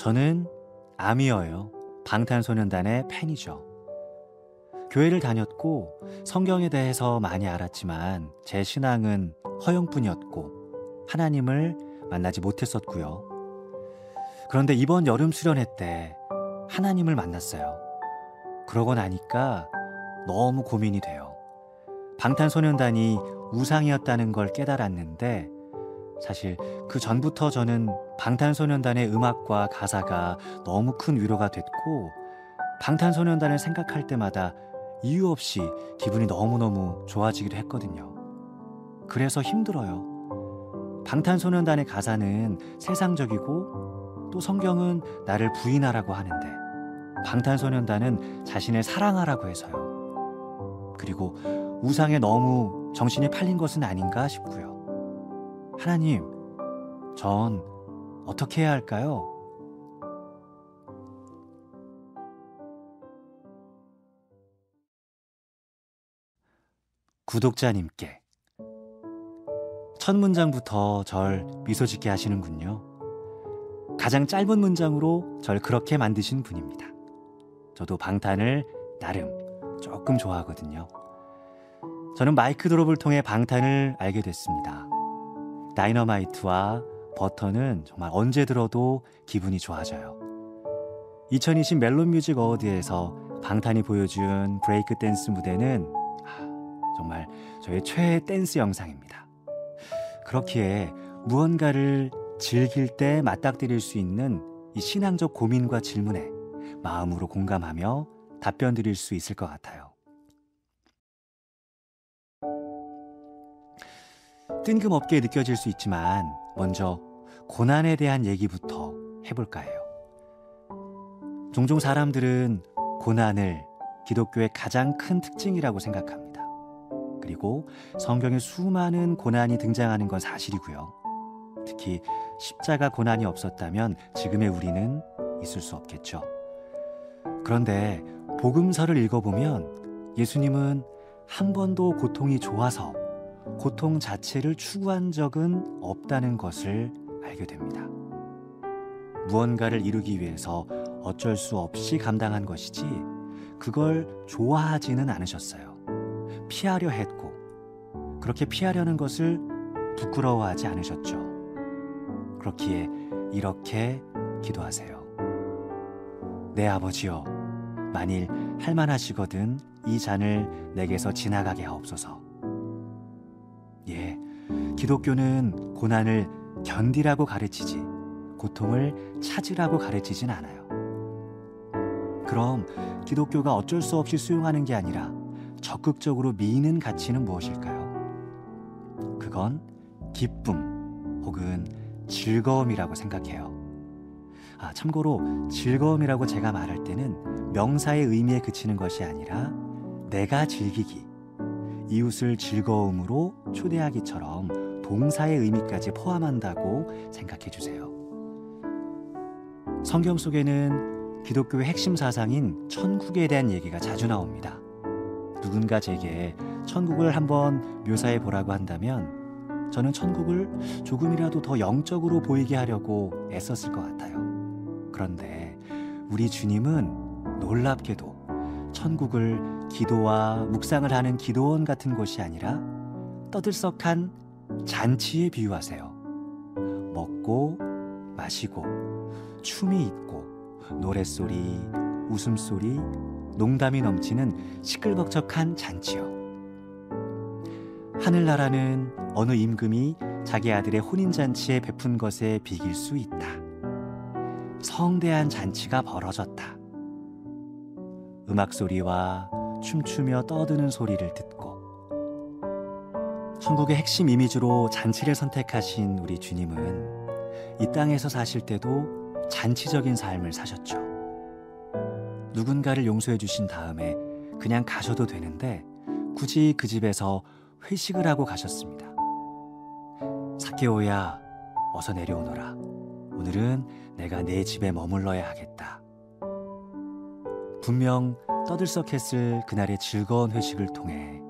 저는 아미어예요. 방탄소년단의 팬이죠. 교회를 다녔고 성경에 대해서 많이 알았지만 제 신앙은 허영뿐이었고 하나님을 만나지 못했었고요. 그런데 이번 여름 수련회 때 하나님을 만났어요. 그러고 나니까 너무 고민이 돼요. 방탄소년단이 우상이었다는 걸 깨달았는데 사실 그 전부터 저는 방탄소년단의 음악과 가사가 너무 큰 위로가 됐고 방탄소년단을 생각할 때마다 이유 없이 기분이 너무너무 좋아지기도 했거든요. 그래서 힘들어요. 방탄소년단의 가사는 세상적이고 또 성경은 나를 부인하라고 하는데 방탄소년단은 자신을 사랑하라고 해서요. 그리고 우상에 너무 정신이 팔린 것은 아닌가 싶고요. 하나님, 전 어떻게 해야 할까요? 구독자님께 첫 문장부터 절 미소 짓게 하시는군요. 가장 짧은 문장으로 절 그렇게 만드신 분입니다. 저도 방탄을 나름 조금 좋아하거든요. 저는 MIC Drop을 통해 방탄을 알게 됐습니다. 다이너마이트와 버터는 정말 언제 들어도 기분이 좋아져요. 2020 멜론 뮤직 어워드에서 방탄이 보여준 브레이크 댄스 무대는 정말 저의 최애 댄스 영상입니다. 그렇기에 무언가를 즐길 때 맞닥뜨릴 수 있는 이 신앙적 고민과 질문에 마음으로 공감하며 답변 드릴 수 있을 것 같아요. 뜬금없게 느껴질 수 있지만 먼저 고난에 대한 얘기부터 해볼까 해요. 종종 사람들은 고난을 기독교의 가장 큰 특징이라고 생각합니다. 그리고 성경에 수많은 고난이 등장하는 건 사실이고요. 특히 십자가 고난이 없었다면 지금의 우리는 있을 수 없겠죠. 그런데 복음서를 읽어보면 예수님은 한 번도 고통이 좋아서 고통 자체를 추구한 적은 없다는 것을 알게 됩니다. 무언가를 이루기 위해서 어쩔 수 없이 감당한 것이지 그걸 좋아하지는 않으셨어요. 피하려 했고 그렇게 피하려는 것을 부끄러워하지 않으셨죠. 그렇기에 이렇게 기도하세요. 내 아버지여, 만일 할만하시거든 이 잔을 내게서 지나가게 하옵소서. 예, 기독교는 고난을 견디라고 가르치지 고통을 찾으라고 가르치진 않아요. 그럼 기독교가 어쩔 수 없이 수용하는 게 아니라 적극적으로 미는 가치는 무엇일까요? 그건 기쁨 혹은 즐거움이라고 생각해요. 아, 참고로 즐거움이라고 제가 말할 때는 명사의 의미에 그치는 것이 아니라 내가 즐기기, 이웃을 즐거움으로 초대하기처럼 동사의 의미까지 포함한다고 생각해 주세요. 성경 속에는 기독교의 핵심 사상인 천국에 대한 얘기가 자주 나옵니다. 누군가 제게 천국을 한번 묘사해 보라고 한다면 저는 천국을 조금이라도 더 영적으로 보이게 하려고 애썼을 것 같아요. 그런데 우리 주님은 놀랍게도 천국을 기도와 묵상을 하는 기도원 같은 곳이 아니라 떠들썩한 잔치에 비유하세요. 먹고 마시고 춤이 있고 노랫소리, 웃음소리, 농담이 넘치는 시끌벅적한 잔치요. 하늘나라는 어느 임금이 자기 아들의 혼인잔치에 베푼 것에 비길 수 있다. 성대한 잔치가 벌어졌다. 음악 소리와 춤추며 떠드는 소리를 듣고 천국의 핵심 이미지로 잔치를 선택하신 우리 주님은 이 땅에서 사실 때도 잔치적인 삶을 사셨죠. 누군가를 용서해 주신 다음에 그냥 가셔도 되는데 굳이 그 집에서 회식을 하고 가셨습니다. 사케오야, 어서 내려오너라. 오늘은 내가 내 집에 머물러야 하겠다. 분명 떠들썩했을 그날의 즐거운 회식을 통해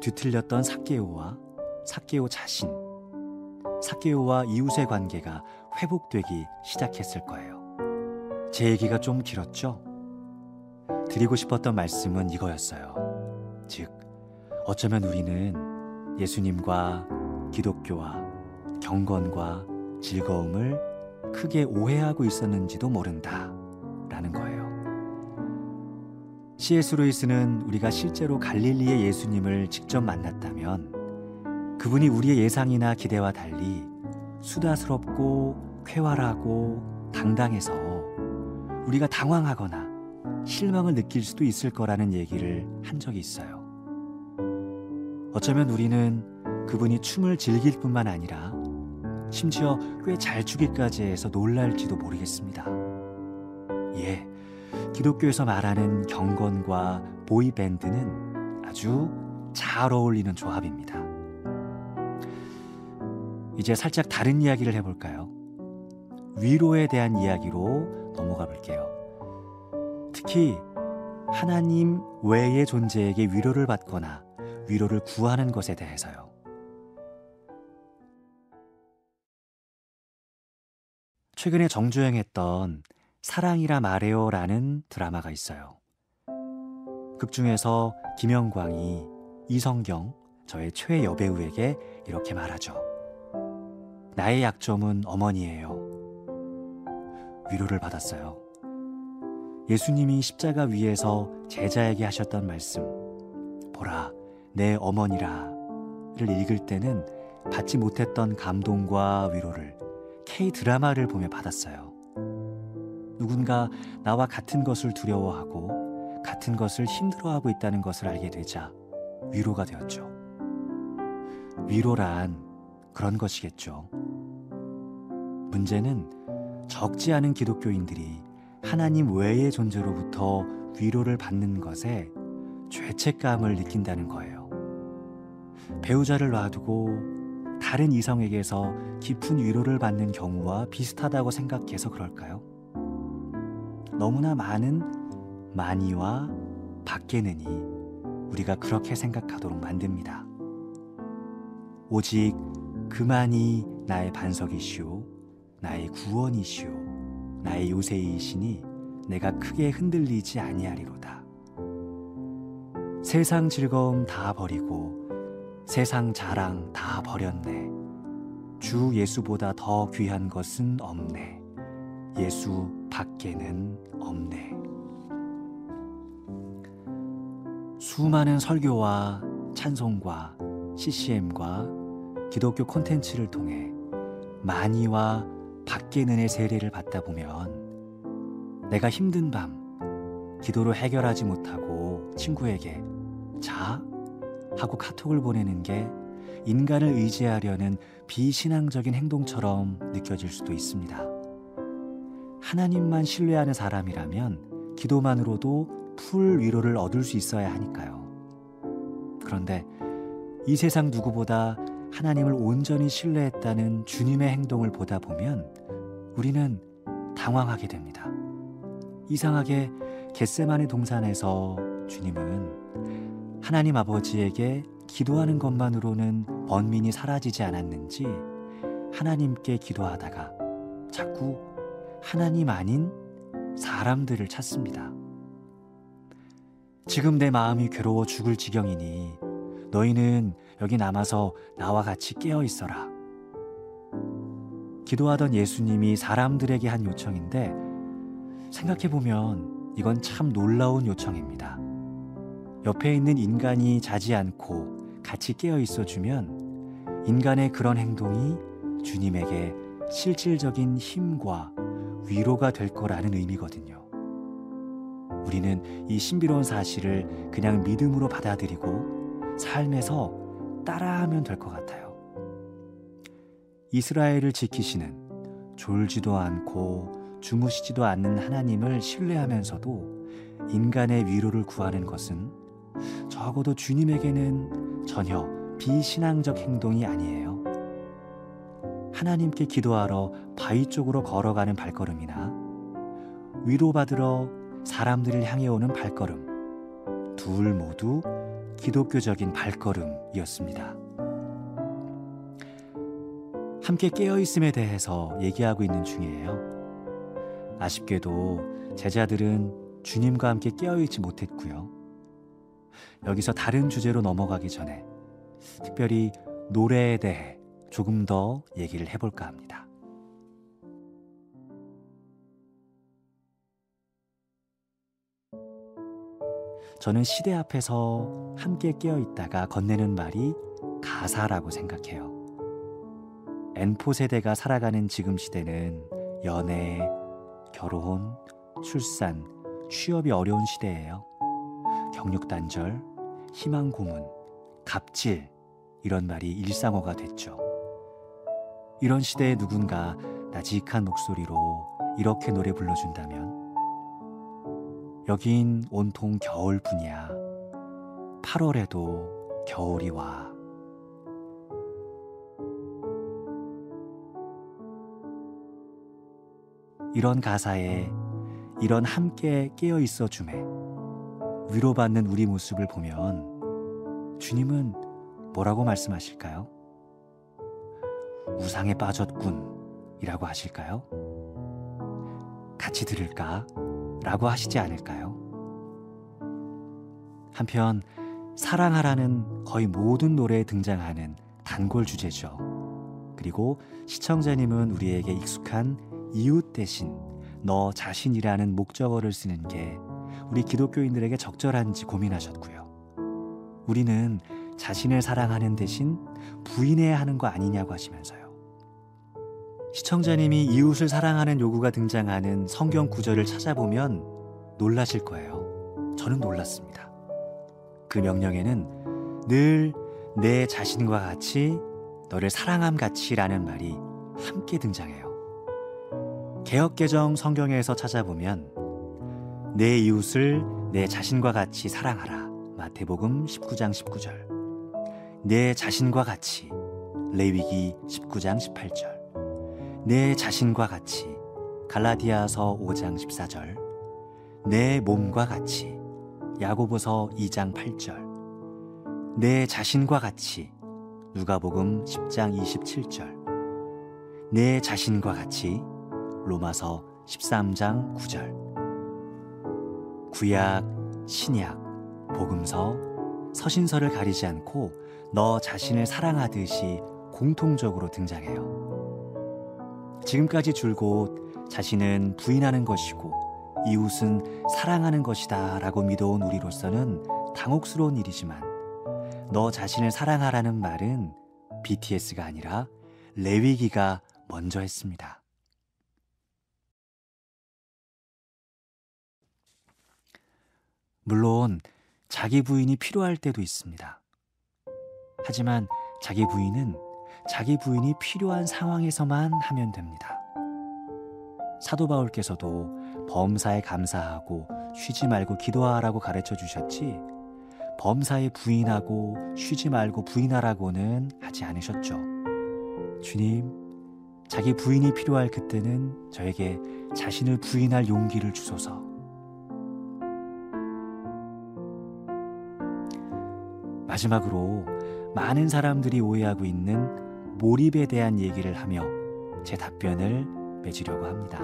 뒤틀렸던 사케오와 사케오 자신, 사케오와 이웃의 관계가 회복되기 시작했을 거예요. 제 얘기가 좀 길었죠? 드리고 싶었던 말씀은 이거였어요. 즉, 어쩌면 우리는 예수님과 기독교와 경건과 즐거움을 크게 오해하고 있었는지도 모른다. 라는 거예요. C.S. 루이스는 우리가 실제로 갈릴리의 예수님을 직접 만났다면 그분이 우리의 예상이나 기대와 달리 수다스럽고 쾌활하고 당당해서 우리가 당황하거나 실망을 느낄 수도 있을 거라는 얘기를 한 적이 있어요. 어쩌면 우리는 그분이 춤을 즐길 뿐만 아니라 심지어 꽤 잘 추기까지 해서 놀랄지도 모르겠습니다. 예, 기독교에서 말하는 경건과 보이밴드는 아주 잘 어울리는 조합입니다. 이제 살짝 다른 이야기를 해볼까요? 위로에 대한 이야기로 넘어가 볼게요. 특히 하나님 외의 존재에게 위로를 받거나 위로를 구하는 것에 대해서요. 최근에 정주행했던 사랑이라 말해요 라는 드라마가 있어요. 극 중에서 김영광이 이성경, 저의 최애 여배우에게 이렇게 말하죠. 나의 약점은 어머니예요. 위로를 받았어요. 예수님이 십자가 위에서 제자에게 하셨던 말씀, 보라, 내 어머니라를 읽을 때는 받지 못했던 감동과 위로를 K 드라마를 보며 받았어요. 누군가 나와 같은 것을 두려워하고 같은 것을 힘들어하고 있다는 것을 알게 되자 위로가 되었죠. 위로란 그런 것이겠죠. 문제는 적지 않은 기독교인들이 하나님 외의 존재로부터 위로를 받는 것에 죄책감을 느낀다는 거예요. 배우자를 놔두고 다른 이성에게서 깊은 위로를 받는 경우와 비슷하다고 생각해서 그럴까요? 너무나 많은 많이와 밖에는이 우리가 그렇게 생각하도록 만듭니다. 오직 그만이 나의 반석이시오, 나의 구원이시오, 나의 요새이시니 내가 크게 흔들리지 아니하리로다. 세상 즐거움 다 버리고 세상 자랑 다 버렸네. 주 예수보다 더 귀한 것은 없네. 예수 밖에는 없네. 수많은 설교와 찬송과 CCM과 기독교 콘텐츠를 통해 많이와 밖의 은혜 세례를 받다 보면 내가 힘든 밤 기도로 해결하지 못하고 친구에게 자 하고 카톡을 보내는 게 인간을 의지하려는 비신앙적인 행동처럼 느껴질 수도 있습니다. 하나님만 신뢰하는 사람이라면 기도만으로도 풀 위로를 얻을 수 있어야 하니까요. 그런데 이 세상 누구보다 하나님을 온전히 신뢰했다는 주님의 행동을 보다 보면 우리는 당황하게 됩니다. 이상하게 겟세만의 동산에서 주님은 하나님 아버지에게 기도하는 것만으로는 번민이 사라지지 않았는지 하나님께 기도하다가 자꾸 하나님 아닌 사람들을 찾습니다. 지금 내 마음이 괴로워 죽을 지경이니 너희는 여기 남아서 나와 같이 깨어 있어라. 기도하던 예수님이 사람들에게 한 요청인데 생각해보면 이건 참 놀라운 요청입니다. 옆에 있는 인간이 자지 않고 같이 깨어 있어주면 인간의 그런 행동이 주님에게 실질적인 힘과 위로가 될 거라는 의미거든요. 우리는 이 신비로운 사실을 그냥 믿음으로 받아들이고 삶에서 따라하면 될 것 같아요. 이스라엘을 지키시는 졸지도 않고 주무시지도 않는 하나님을 신뢰하면서도 인간의 위로를 구하는 것은 적어도 주님에게는 전혀 비신앙적 행동이 아니에요. 하나님께 기도하러 바위 쪽으로 걸어가는 발걸음이나 위로받으러 사람들을 향해 오는 발걸음, 둘 모두 기독교적인 발걸음이었습니다. 함께 깨어있음에 대해서 얘기하고 있는 중이에요. 아쉽게도 제자들은 주님과 함께 깨어있지 못했고요. 여기서 다른 주제로 넘어가기 전에 특별히 노래에 대해 조금 더 얘기를 해볼까 합니다. 저는 시대 앞에서 함께 깨어 있다가 건네는 말이 가사라고 생각해요. N포 세대가 살아가는 지금 시대는 연애, 결혼, 출산, 취업이 어려운 시대예요. 경력 단절, 희망 고문, 갑질 이런 말이 일상어가 됐죠. 이런 시대에 누군가 나직한 목소리로 이렇게 노래 불러준다면 여긴 온통 겨울뿐이야. 8월에도 겨울이 와. 이런 가사에 이런 함께 깨어 있어 줌에 위로받는 우리 모습을 보면 주님은 뭐라고 말씀하실까요? 우상에 빠졌군 이라고 하실까요? 같이 들을까? 라고 하시지 않을까요? 한편 사랑하라는 거의 모든 노래에 등장하는 단골 주제죠. 그리고 시청자님은 우리에게 익숙한 이웃 대신 너 자신이라는 목적어를 쓰는 게 우리 기독교인들에게 적절한지 고민하셨고요. 우리는 자신을 사랑하는 대신 부인해야 하는 거 아니냐고 하시면서요. 시청자님이 이웃을 사랑하는 요구가 등장하는 성경 구절을 찾아보면 놀라실 거예요. 저는 놀랐습니다. 그 명령에는 늘 내 자신과 같이 너를 사랑함 같이라는 말이 함께 등장해요. 개혁개정 성경에서 찾아보면 내 이웃을 내 자신과 같이 사랑하라. 마태복음 19장 19절. 내 자신과 같이 레위기 19장 18절. 내 자신과 같이. 갈라디아서 5장 14절. 내 몸과 같이. 야고보서 2장 8절. 내 자신과 같이. 누가복음 10장 27절. 내 자신과 같이. 로마서 13장 9절. 구약, 신약, 복음서, 서신서를 가리지 않고 너 자신을 사랑하듯이 공통적으로 등장해요. 지금까지 줄곧 자신은 부인하는 것이고 이웃은 사랑하는 것이다 라고 믿어온 우리로서는 당혹스러운 일이지만 너 자신을 사랑하라는 말은 BTS가 아니라 레위기가 먼저 했습니다. 물론 자기 부인이 필요할 때도 있습니다. 하지만 자기 부인은 자기 부인이 필요한 상황에서만 하면 됩니다. 사도 바울께서도 범사에 감사하고 쉬지 말고 기도하라고 가르쳐 주셨지 범사에 부인하고 쉬지 말고 부인하라고는 하지 않으셨죠. 주님, 자기 부인이 필요할 그때는 저에게 자신을 부인할 용기를 주소서. 마지막으로 많은 사람들이 오해하고 있는 몰입에 대한 얘기를 하며 제 답변을 맺으려고 합니다.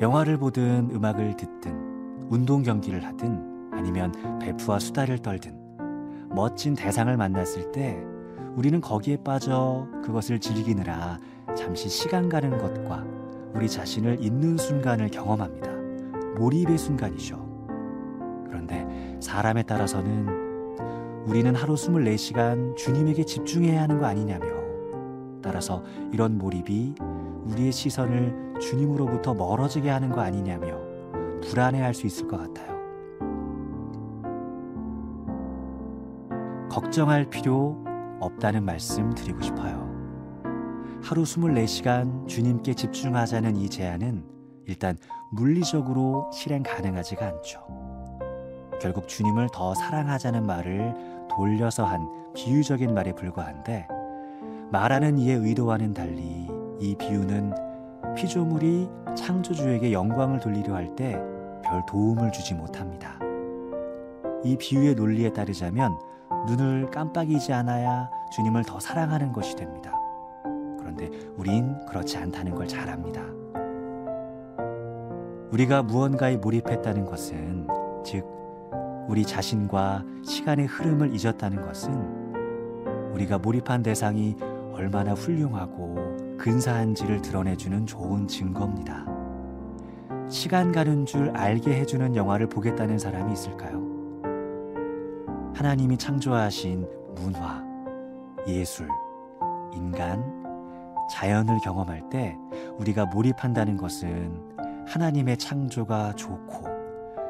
영화를 보든 음악을 듣든 운동 경기를 하든 아니면 베프와 수다를 떨든 멋진 대상을 만났을 때 우리는 거기에 빠져 그것을 즐기느라 잠시 시간 가는 것과 우리 자신을 잊는 순간을 경험합니다. 몰입의 순간이죠. 그런데 사람에 따라서는 우리는 하루 24시간 주님에게 집중해야 하는 거 아니냐며 따라서 이런 몰입이 우리의 시선을 주님으로부터 멀어지게 하는 거 아니냐며 불안해할 수 있을 것 같아요. 걱정할 필요 없다는 말씀 드리고 싶어요. 하루 24시간 주님께 집중하자는 이 제안은 일단 물리적으로 실행 가능하지가 않죠. 결국 주님을 더 사랑하자는 말을 돌려서 한 비유적인 말에 불과한데 말하는 이의 의도와는 달리 이 비유는 피조물이 창조주에게 영광을 돌리려 할 때 별 도움을 주지 못합니다. 이 비유의 논리에 따르자면 눈을 깜빡이지 않아야 주님을 더 사랑하는 것이 됩니다. 그런데 우린 그렇지 않다는 걸 잘 압니다. 우리가 무언가에 몰입했다는 것은 즉 우리 자신과 시간의 흐름을 잊었다는 것은 우리가 몰입한 대상이 얼마나 훌륭하고 근사한지를 드러내주는 좋은 증거입니다. 시간 가는 줄 알게 해주는 영화를 보겠다는 사람이 있을까요? 하나님이 창조하신 문화, 예술, 인간, 자연을 경험할 때 우리가 몰입한다는 것은 하나님의 창조가 좋고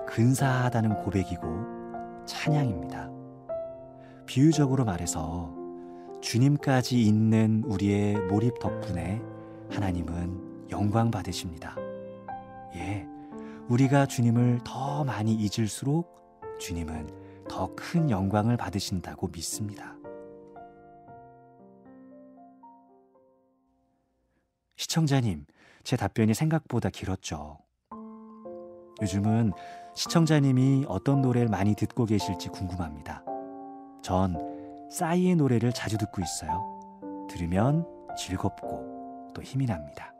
근사하다는 고백이고 찬양입니다. 비유적으로 말해서 주님까지 있는 우리의 몰입 덕분에 하나님은 영광 받으십니다. 예, 우리가 주님을 더 많이 잊을수록 주님은 더 큰 영광을 받으신다고 믿습니다. 시청자님, 제 답변이 생각보다 길었죠. 요즘은 시청자님이 어떤 노래를 많이 듣고 계실지 궁금합니다. 전 싸이의 노래를 자주 듣고 있어요. 들으면 즐겁고 또 힘이 납니다.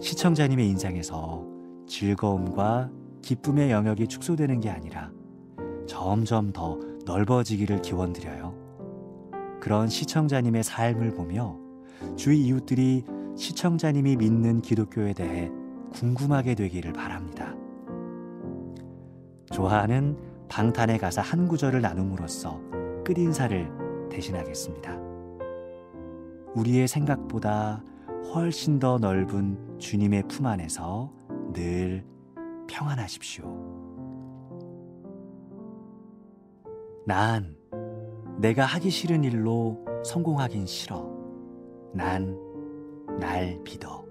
시청자님의 인상에서 즐거움과 기쁨의 영역이 축소되는 게 아니라 점점 더 넓어지기를 기원드려요. 그런 시청자님의 삶을 보며 주위 이웃들이 시청자님이 믿는 기독교에 대해 궁금하게 되기를 바랍니다. 좋아하는 방탄의 가사 한 구절을 나눔으로써 끝인사를 대신하겠습니다. 우리의 생각보다 훨씬 더 넓은 주님의 품 안에서 늘 평안하십시오. 난 내가 하기 싫은 일로 성공하긴 싫어. 난 날 믿어.